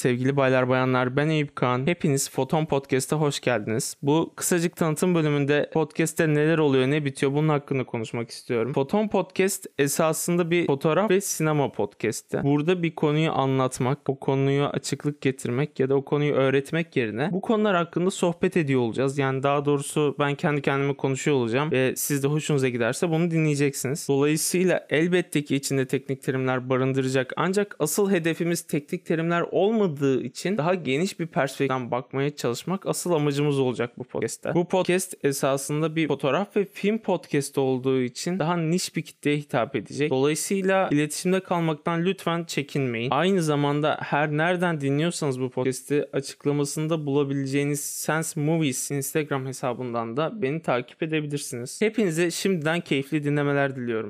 Sevgili baylar bayanlar ben Eyüp Kağan. Hepiniz Foton Podcast'a hoş geldiniz. Bu kısacık tanıtım bölümünde podcast'te neler oluyor ne bitiyor bunun hakkında konuşmak istiyorum. Foton Podcast esasında bir fotoğraf ve sinema podcast'i. Burada bir konuyu anlatmak, o konuyu açıklık getirmek ya da o konuyu öğretmek yerine bu konular hakkında sohbet ediyor olacağız. Yani daha doğrusu ben kendi kendime konuşuyor olacağım ve siz de hoşunuza giderse bunu dinleyeceksiniz. Dolayısıyla elbette ki içinde teknik terimler barındıracak ancak asıl hedefimiz teknik terimler olmadığı için daha geniş bir perspektiften bakmaya çalışmak asıl amacımız olacak bu podcast'te. Bu podcast esasında bir fotoğraf ve film podcast olduğu için daha niş bir kitleye hitap edecek. Dolayısıyla iletişimde kalmaktan lütfen çekinmeyin. Aynı zamanda her nereden dinliyorsanız bu podcast'i açıklamasında bulabileceğiniz Sense Movies Instagram hesabından da beni takip edebilirsiniz. Hepinize şimdiden keyifli dinlemeler diliyorum.